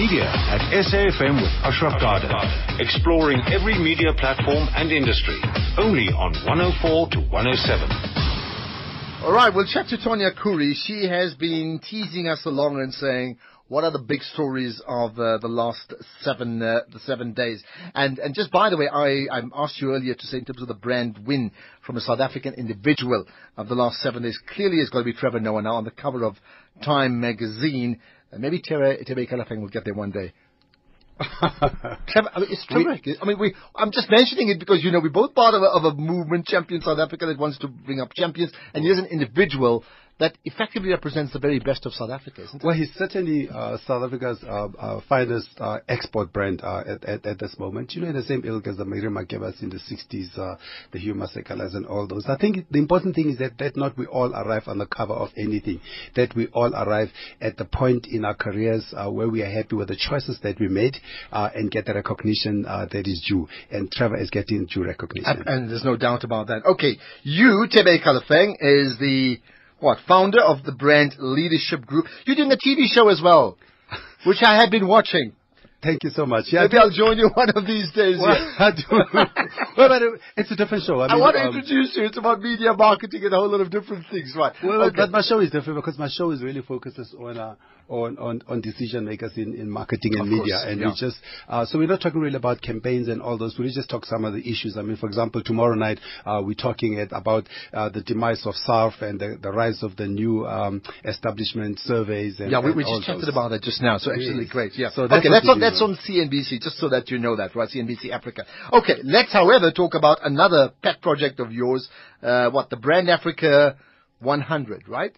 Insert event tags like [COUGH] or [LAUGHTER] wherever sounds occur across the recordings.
Media at SAFM with Ashraf Garda. Exploring every media platform and industry. Only on 104 to 107. All right, we'll chat to Tonya Khoury. She has been teasing us along and saying, what are the big stories of uh, the last seven uh, the seven days? And and just by the way, I, I asked you earlier to say in terms of the brand win from a South African individual of the last seven days. Clearly, it's going to be Trevor Noah now on the cover of Time magazine. Uh, maybe Tere Thebe Ikalafeng will get there one day. [LAUGHS] Trevor, I mean, it's terrific. I mean, we, I'm just mentioning it because, you know, we're both part of a, of a movement, Champion South Africa, that wants to bring up champions, and here's an individual that effectively represents the very best of South Africa, isn't it? Well, he's certainly uh, South Africa's uh, uh, finest uh, export brand uh, at, at, at, this moment. You know, in the same ilk as the Miriam Makebas in the 60s, uh, the Hugh Masekelas and all those. I think the important thing is that, that not we all arrive on the cover of anything, that we all arrive at the point in our careers where we are happy with the choices that we made and get the recognition that is due. And Trevor is getting due recognition. And, and there's no doubt about that. Okay, you, Thebe Ikalafeng, is the what, founder of the brand leadership group. You're doing a TV show as well, [LAUGHS] which I have been watching. Thank you so much. Yeah, Maybe I'll join you one of these days. Well, yeah. [LAUGHS] well but it's a different show. I, mean, I want to um, introduce you. It's about media marketing and a whole lot of different things, right? Well, okay. but my show is different because my show is really focuses on uh, on, on, on decision makers in, in marketing and of media, course, and yeah. we just uh, so we're not talking really about campaigns and all those. We just talk some of the issues. I mean, for example, tomorrow night uh, we're talking at, about uh, the demise of SAARF and the, rise of the new um, establishment surveys. And, yeah, we, just chatted about that just now. So absolutely yes. great. Yeah. So okay, that's on, that's on CNBC just so that you know that, right? CNBC Africa. Okay, let's, however, talk about another pet project of yours. Uh, what the Brand Africa 100, right?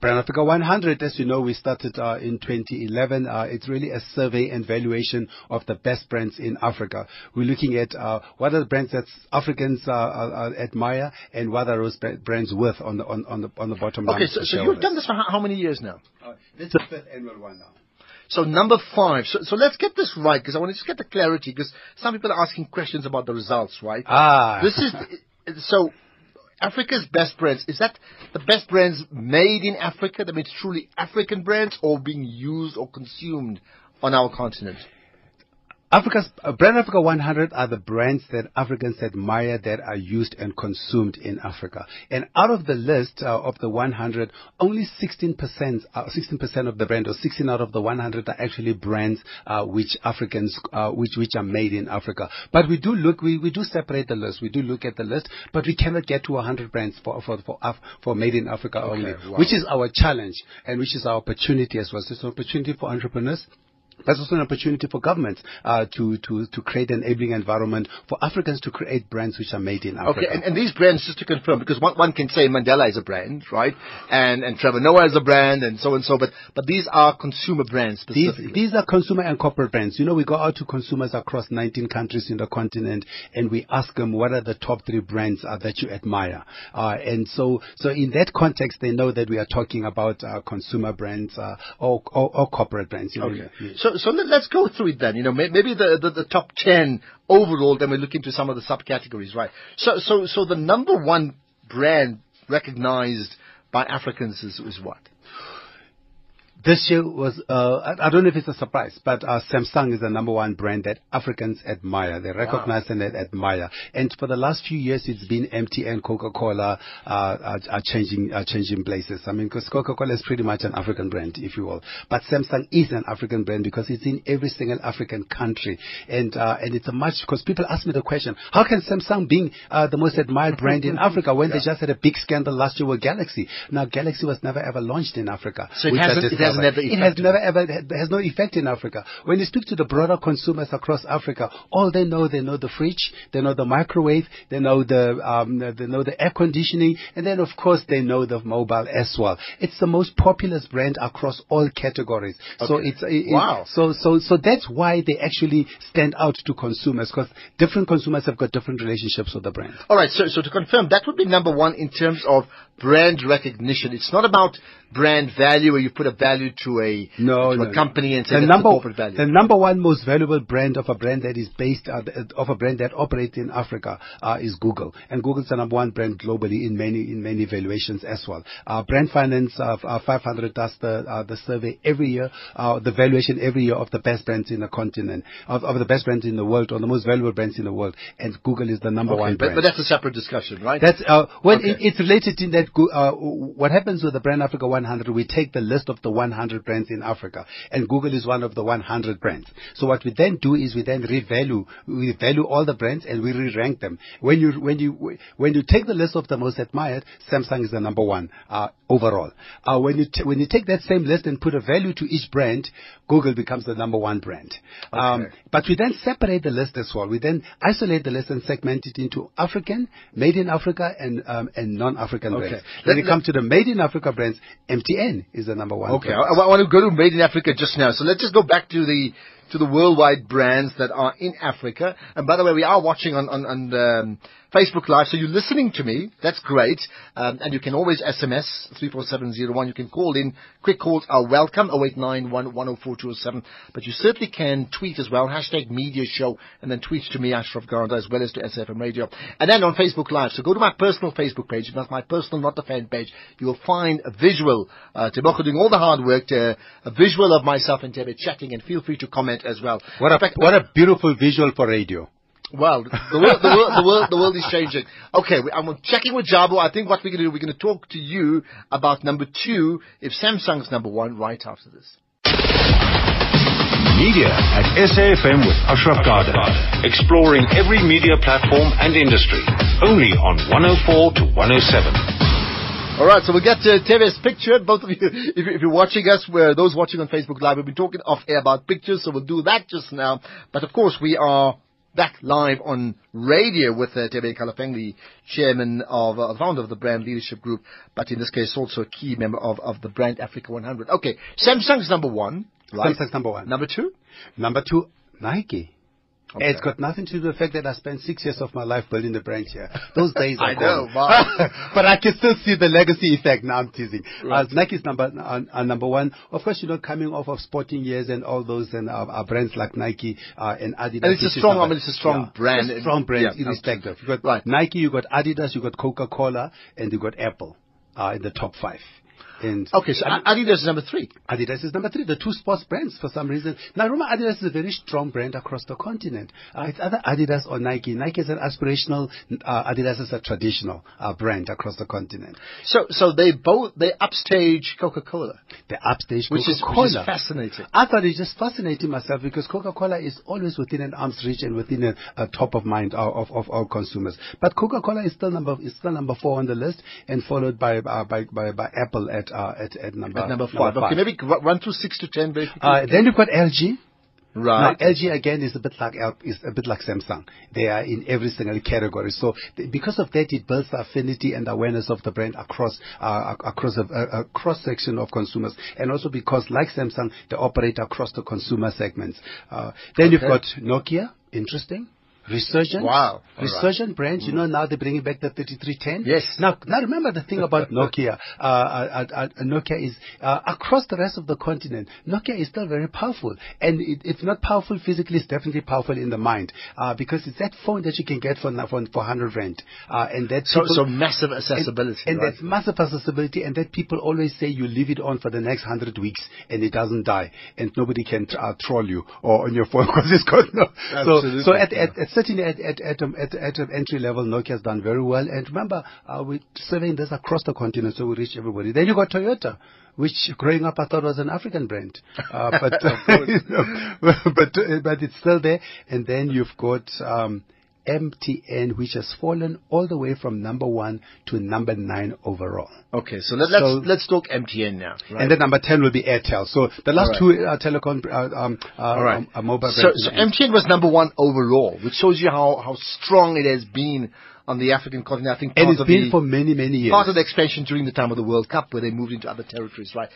Brand Africa 100, as you know, we started uh, in 2011. Uh, it's really a survey and valuation of the best brands in Africa. We're looking at uh, what are the brands that Africans uh, uh, admire and what are those brands worth on the on, on the on the bottom line. Okay, so, so you've done this for how, how many years now? this is the fifth annual one now. So number five. So, so let's get this right because I want to just get the clarity because some people are asking questions about the results, right? Ah. This is [LAUGHS] so. Africa's best brands is that the best brands made in Africa? That means truly African brands, or being used or consumed on our continent. Africa's uh, Brand Africa 100 are the brands that Africans admire that are used and consumed in Africa. And out of the list uh, of the 100, only 16%, uh, 16% of the brand, or 16 out of the 100, are actually brands uh, which Africans, uh, which which are made in Africa. But we do look, we, we do separate the list. We do look at the list, but we cannot get to 100 brands for for for, Af- for made in Africa Okay, only, wow. which is our challenge and which is our opportunity as well. So it's an opportunity for entrepreneurs. That's also an opportunity for governments uh, to, to, to create an enabling environment for Africans to create brands which are made in Africa. Okay, and, and these brands, just to confirm, because one, one can say Mandela is a brand, right? And, and Trevor Noah is a brand, and so and so, but, but these are consumer brands These, specifically. these are consumer and corporate brands. You know, we go out to consumers across 19 countries in the continent and we ask them what are the top three brands uh, that you admire. Uh, and so, so in that context, they know that we are talking about uh, consumer brands uh, or, or, or corporate brands. You know. Okay. Yes. So, so let, us go through it then. You know, may, maybe the, the, the top 10 overall, then we look into some of the subcategories, right? So, so, so the number one brand recognized by Africans is, is what? This year was, uh, I, don't know if it's a surprise, but uh, Samsung is the number one brand that Africans admire. They recognize and they admire. And for the last few years, it's been MTN, Coca-Cola uh, are, are changing are changing places. I mean, because Coca-Cola is pretty much an African brand, if you will. But Samsung is an African brand because it's in every single African country. And uh, and it's a much, because people ask me the question, how can Samsung being uh, the most admired brand in [LAUGHS] Africa when they just had a big scandal last year with Galaxy? Now, Galaxy was never ever launched in Africa. So it I hasn't- it has never It has never ever has no effect in Africa. When you speak to the broader consumers across Africa, all they know they know the fridge, they know the microwave, they know the um, they know the air conditioning, and then of course they know the mobile as well. It's the most popular brand across all categories. So it's it- it- Wow. So so so that's why they actually stand out to consumers because different consumers have got different relationships with the brand. All right, so, so to confirm, that would be number one in terms of brand recognition. It's not about brand value where you put a value to a, No, to no, a no. company and say the number, the corporate value? the number one most valuable brand of a brand that is based uh, of a brand that operates in Africa uh, is Google, and Google's the number one brand globally in many in many valuations as well. Uh, brand Finance uh, uh, 500 does the uh, the survey every year, uh, the valuation every year of the best brands in the continent, of, of the best brands in the world, or the most valuable brands in the world, and Google is the number Okay, one brand. but that's a separate discussion, right? That's uh, well, Okay. it, it's related in that uh, what happens with the Brand Africa 100. We take the list of the 100 brands in Africa, and Google is one of the 100 brands. So what we then do is we then revalue, we value all the brands and we re-rank them. When you when you when you take the list of the most admired, Samsung is the number one uh, overall. Uh, when you t- when you take that same list and put a value to each brand, Google becomes the number one brand. Um, Okay. but we then separate the list as well. We then isolate the list and segment it into African, made in Africa, and um, and non-African Okay. brands. When Let- it comes to the made in Africa brands, MTN is the number one. Okay, I. I want to go to Made in Africa just now. So let's just go back to the to the worldwide brands that are in Africa. And by the way, we are watching on on, on um, Facebook Live, so you're listening to me. That's great. Um, and you can always SMS three four seven zero one. You can call in. Quick calls are welcome. 0891 But you certainly can tweet as well. Hashtag Media Show, and then tweet to me Ashraf Garda as well as to SAFM Radio. And then on Facebook Live. So go to my personal Facebook page. That's my personal, not the fan page. You will find a visual. Uh, Teboko doing all the hard work. To, a visual of myself and Thebe chatting, and feel free to comment as well. What a fact, what a beautiful visual for radio. well, the world, the world, the world, the world is changing. Okay, I'm checking with Jabo. I think what we're going to do, we're going to talk to you about number two, if Samsung's number one, right after this. Media at SAFM with Ashraf Garda. Exploring every media platform and industry. Only on 104 to 107. All right, so we'll get to Thebe's picture. Both of you, [LAUGHS] if, if you're watching us, we're, those watching on Facebook Live, we've been talking off air about pictures, so we'll do that just now. But of course, we are back live on radio with uh, Thebe Ikalafeng, the chairman of, uh, founder of the Brand Leadership Group, but in this case also a key member of, of the Brand Africa 100. Okay, Samsung's number one, right? Samsung's number one. Number two? Number two, Nike. Okay. It's got nothing to do with the fact that I spent six years of my life building the brand here. Those [LAUGHS] days are I know, gone. wow. [LAUGHS] but I can still see the legacy effect. Now I'm teasing. Right. Uh, Nike's number uh, uh, number one. Of course, you know, coming off of sporting years and all those and uh, uh, brands like Nike uh, and Adidas. And it's a is strong- I mean, it's a strong brand. A strong brand, Yeah, irrespective. You got Right. Nike, you got Adidas, you've got Coca-Cola, and you've got Apple uh, in the top five. And Okay, so Adidas is number three. Adidas is number three, the two sports brands for some reason. Now remember, Adidas is a very strong brand across the continent. Uh, it's either Adidas or Nike. Nike is an aspirational, uh, Adidas is a traditional uh, brand across the continent. So, so they both, they upstage Coca-Cola, The upstage which Coca-Cola. which is fascinating. I thought it's just fascinating myself because Coca-Cola is always within an arm's reach and within a, a top of mind of, of, of our consumers. But Coca-Cola is still number is still number four on the list and followed by uh, by, by by Apple at uh, at, at number At number five. Okay, maybe ru- run through six to ten quickly. Uh, then you've got LG. right. Now, LG again is a bit like is a bit like Samsung. They are in every single category. So th- because of that, it builds affinity and awareness of the brand across uh, across a, a, a cross section of consumers, and also because like Samsung, they operate across the consumer segments. Uh, then you've got Nokia. Interesting. Resurgent. Wow. All right. Resurgent brands. You know, now they're bringing back the 3310. Yes. Now, now remember the thing about [LAUGHS] Nokia. Uh, uh, uh, uh, Nokia is, uh, across the rest of the continent, Nokia is still very powerful. And it, if not powerful physically, it's definitely powerful in the mind. Uh, because it's that phone that you can get for, for, for 100 rand. Uh, and that So, people- so massive accessibility. and, and right? that's massive accessibility, and that people always say you leave it on for the next hundred weeks and it doesn't die, and nobody can uh, troll you or on your phone [LAUGHS] because it's got no. Absolutely. So, so at, at, at certainly at at at, um, at, at an entry level, Nokia's done very well. And remember, uh, we're serving this across the continent, so we reach everybody. Then you got Toyota. Which growing up I thought was an African brand, uh, [LAUGHS] but you know, [LAUGHS] but uh, but it's still there. And then you've got um, MTN, which has fallen all the way from number one to number nine overall. okay, so let, let's So- let's talk MTN now. Right? And then number 10 will be Airtel. So the last right. two are telecom, uh, um, uh, right. um, uh, mobile so, so MTN was number one overall, which shows you how, how strong it has been on the African continent. I think and it's been the, for many, many years. part of the expansion during the time of the World Cup, where they moved into other territories, right?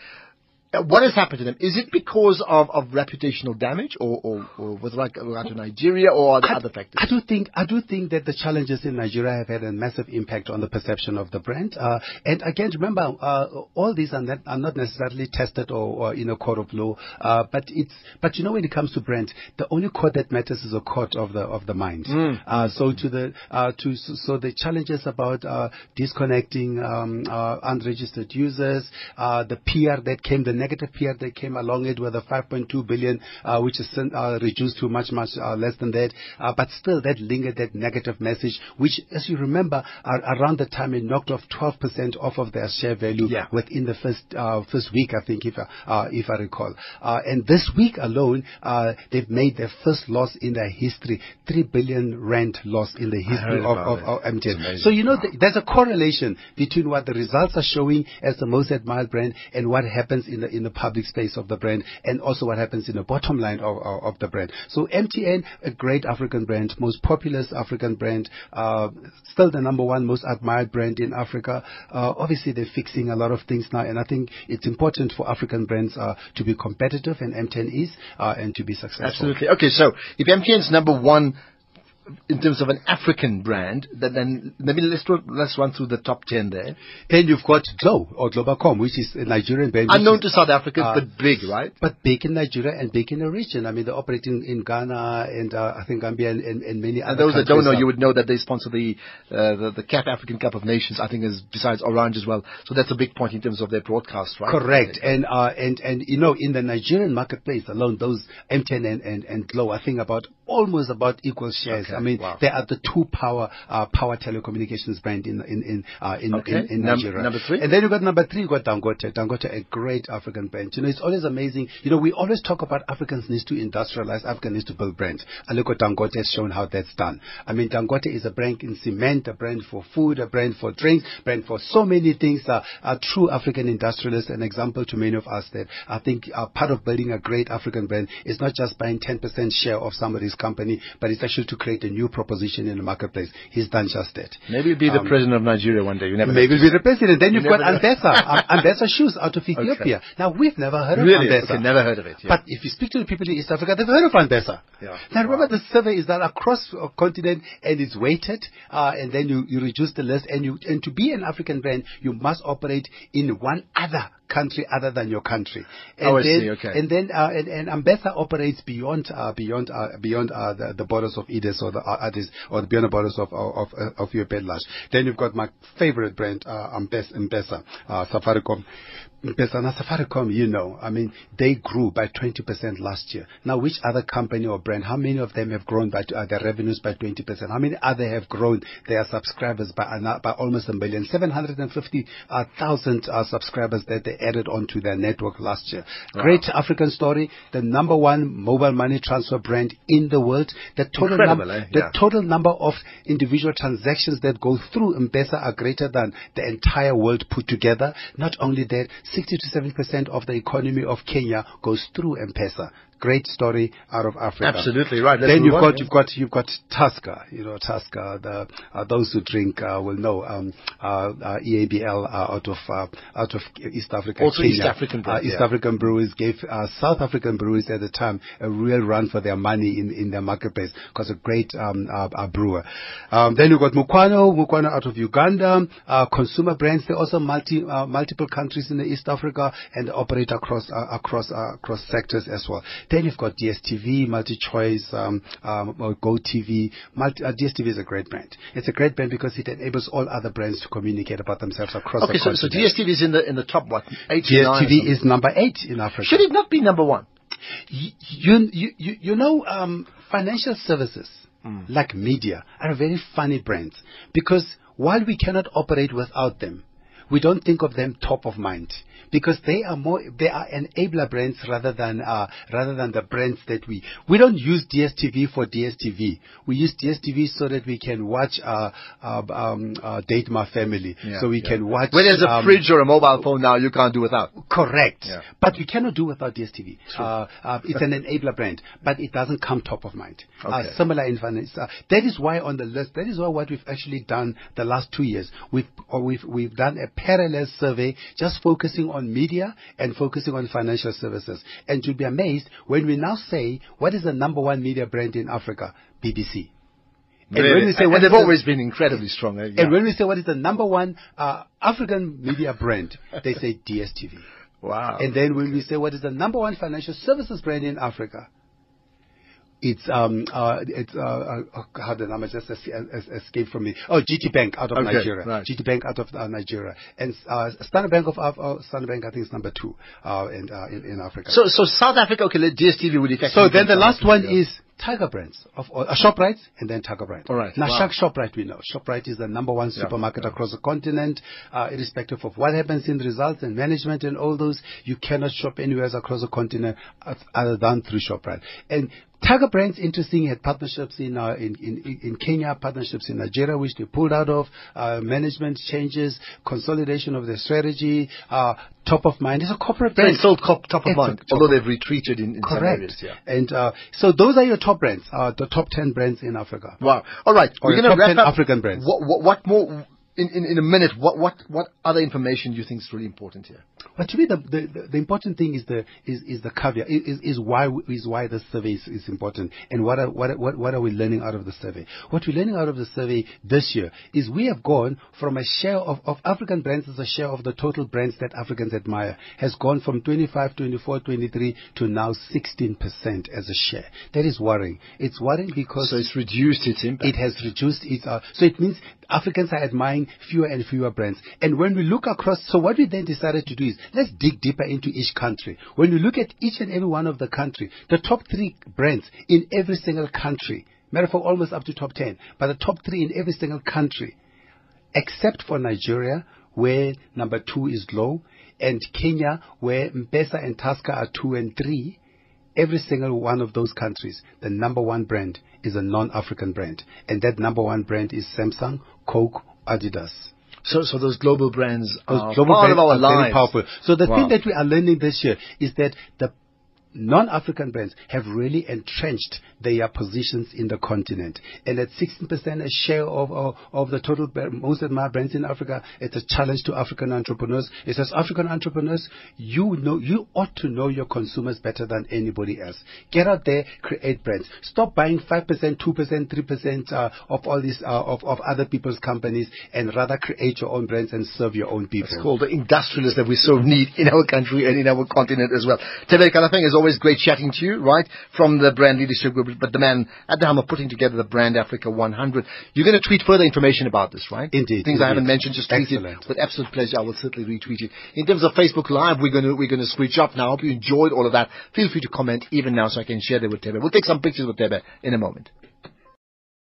Uh, what has happened to them? Is it because of, of reputational damage, or, or, or with regard to Nigeria, or there other factors? I do think I do think that the challenges in Nigeria have had a massive impact on the perception of the brand. Uh, and again, remember, uh, all these are not, are not necessarily tested or, or in a court of law. Uh, but it's but you know when it comes to brand, the only court that matters is a court of the of the mind. Mm. Uh, so to the uh, to so, so the challenges about uh, disconnecting um, uh, unregistered users, uh, the PR that came, the negative PR that came along it with the 5.2 billion, uh, which is uh, reduced to much much uh, less than that, uh, but still that lingered that negative message, which, as you remember, around the time it knocked off 12% off of their share value yeah. within the first uh, first week, I think, if I, if I recall. and this week alone, they've made their first loss in their history, three billion rand loss in the history of, MTN. So you know, th- there's a correlation between what the results are showing as the most admired brand and what happens in in the public space of the brand, and also what happens in the bottom line of, of, of the brand. So MTN, a great African brand, most populous African brand, uh, still the number one most admired brand in Africa. Uh, obviously, they're fixing a lot of things now, and I think it's important for African brands uh, to be competitive, and MTN is, uh, and to be successful. Absolutely. Okay, so if MTN's number one in terms of an African brand, then, then maybe let's let's run through the top ten there. Then you've got Glo or Globacom, which is a Nigerian brand. Unknown to South Africans, uh, but big, right? But big in Nigeria and big in the region. I mean, they're operating in Ghana and uh, I think Gambia and, and, and many and other. those that don't know, you would know that they sponsor the, uh, the the CAF African Cup of Nations. I think is besides Orange as well. So that's a big point in terms of their broadcast, right? Correct. And uh, and and you know, in the Nigerian marketplace alone, those MTN and and, and Glo, I think about almost about equal shares. Okay. I mean, wow. they are the two power uh, power telecommunications brand in in in uh, in, okay. in, in Nigeria. number three, and then you got number three. You got Dangote. Dangote, a great African brand. You know, it's always amazing. You know, we always talk about Africans needs to industrialize. Africans needs to build brands. And look what Dangote has shown how that's done. I mean, Dangote is a brand in cement, a brand for food, a brand for drinks, brand for so many things. Uh, a true African industrialist, an example to many of us that I think uh, part of building a great African brand is not just buying 10% share of somebody's company, but it's actually to create a new proposition in the marketplace. He's done just that. Maybe he'll be the um, president of Nigeria one day. You never maybe he'll be the president. Then you've got Ambessa, Ambessa [LAUGHS] shoes out of Ethiopia. Okay. Now we've never heard really? of Ambessa. Okay, never heard of it. Yeah. But if you speak to the people in East Africa, they've heard of Ambessa. Yeah. Now remember wow. the survey is done across a continent and it's weighted, uh, and then you, you reduce the list and you, and to be an African brand, you must operate in one other country other than your country. And oh, then, see, okay. And then, uh, and, and Ambessa operates beyond, uh, beyond, uh, beyond, uh, the, the borders of EDIS or the, uh, Addis, or beyond the borders of, of, of, of your. Then you've got my favorite brand, uh, Ambessa, uh, Safaricom. Pesana Safaricom, you know, I mean, they grew by 20% last year. Now, which other company or brand, how many of them have grown by uh, their revenues by 20%? How many other have grown their subscribers by, uh, by almost a million? 750,000 uh, subscribers that they added onto their network last year. Wow. Great African story. The number one mobile money transfer brand in the world. The total, num- eh? yeah. the total number of individual transactions that go through M-Pesa are greater than the entire world put together. Not only that, 60 to 70 percent of the economy of Kenya goes through M-Pesa great story out of Africa. Absolutely right. Let's then you've on, got yeah. you've got you've got Tusker. You know Tusker. The uh, those who drink uh, will know um, uh, uh EABL uh, out of uh, out of East Africa. Also Kenya. East African breweries. East yeah. African breweries gave South African breweries at the time a real run for their money in in their marketplace because a great um, brewer. Um, then you've got Mukwano, Mukwano out of Uganda. consumer brands. They also multi multiple countries in the East Africa and operate across across across sectors as well. Then you've got DSTV, MultiChoice, um, um, GoTV. Multi, uh, DSTV is a great brand. It's a great brand because it enables all other brands to communicate about themselves across okay, the so, so DSTV is in the in the top what? Eight DSTV is number eight in Africa. Should it not be number one? You you you, you know um, financial services mm. like media are very funny brands because while we cannot operate without them, we don't think of them top of mind because they are more they are enabler brands rather than uh, rather than the brands that we we don't use DSTV for DSTV. We use DSTV so that we can watch uh, uh, um, uh, Date My Family, yeah, so we yeah. can watch. When there's a um, fridge or a mobile phone now, you can't do without. Correct, yeah. but we cannot do without DSTV. Uh, uh, it's an enabler brand, but it doesn't come top of mind. Uh, similar in finance. that is why on the list. That is why what we've actually done the last two years. We've we've we've done a parallel survey just focusing focusing on media and focusing on financial services. And you'll be amazed when we now say, what is the number one media brand in Africa? BBC. And really? when we say and they've the, always been incredibly strong. Eh? Yeah. And when we say what is the number one uh, African media brand, they say DSTV. Wow. And then when we say what is the number one financial services brand in Africa, it's um uh it's uh, uh how the number just es- es- escaped from me. Oh, GT Bank out of okay, Nigeria. Right. GT Bank out of uh, Nigeria, and uh, Standard Bank of uh, Standard Bank I think is number two uh, in, uh, in in Africa. So so South Africa okay, DSTV would then the last one is Tiger Brands of uh, Shoprite and then Tiger Brand. All right. Now wow. Shoprite we know. Shoprite is the number one supermarket yeah, yeah. across the continent, uh, irrespective of what happens in the results and management and all those. You cannot shop anywhere across the continent other than through Shoprite. And Tiger Brands, interesting, had partnerships in, uh, in, in, in Kenya, partnerships in Nigeria, which they pulled out of, uh, management changes, consolidation of their strategy, uh, top of mind. It's a corporate brand. It's still top, top of mind, although they've retreated in, in Correct. some areas. Yeah. And uh, so those are your top brands, uh, the top 10 brands in Africa. Wow. All right. Or We're going to wrap up. African brands. What, what, what more in, in, in a minute, what, what, what other information do you think is really important here? But to me, the, the, the important thing is the is, is the caveat is, is why is why the survey is, is important and what are what, what what are we learning out of the survey? What we're learning out of the survey this year is we have gone from a share of, of African brands as a share of the total brands that Africans admire has gone from 25, 24, 23 to now 16% as a share. That is worrying. It's worrying because so it's reduced its impact. It has reduced its uh, so it means Africans are admiring fewer and fewer brands. And when we look across, so what we then decided to do is let's dig deeper into each country. When you look at each and every one of the country, the top three brands in every single country, matter of fact, almost up to top 10, but the top three in every single country, except for Nigeria, where number two is Glo, and Kenya, where M-Pesa and Tusker are two and three, every single one of those countries, the number one brand is a non-African brand. And that number one brand is Samsung, Coke, Adidas. So, so those global brands those are global part brands of our lives. Very powerful. So the wow. thing that we are learning this year is that the non-African brands have really entrenched their positions in the continent. And at 16% a share of, of, of the total, most of my brands in Africa, it's a challenge to African entrepreneurs. It says, African entrepreneurs, you know, you ought to know your consumers better than anybody else. Get out there, create brands. Stop buying 5%, 2%, 3% uh, of all these, uh, of, of other people's companies and rather create your own brands and serve your own people. It's called the industrialists that we so need in our country and in our continent as well. Thebe Ikalafeng is always great chatting to you, right? From the brand leadership group, but the man at the helm of putting together the Brand Africa 100. You're going to tweet further information about this, right? Indeed. Things indeed. I haven't mentioned, just tweet Excellent. it with absolute pleasure. I will certainly retweet it. In terms of Facebook Live, we're going to, we're going to switch up now. I hope you enjoyed all of that. Feel free to comment even now so I can share that with Thebe. We'll take some pictures with Thebe in a moment.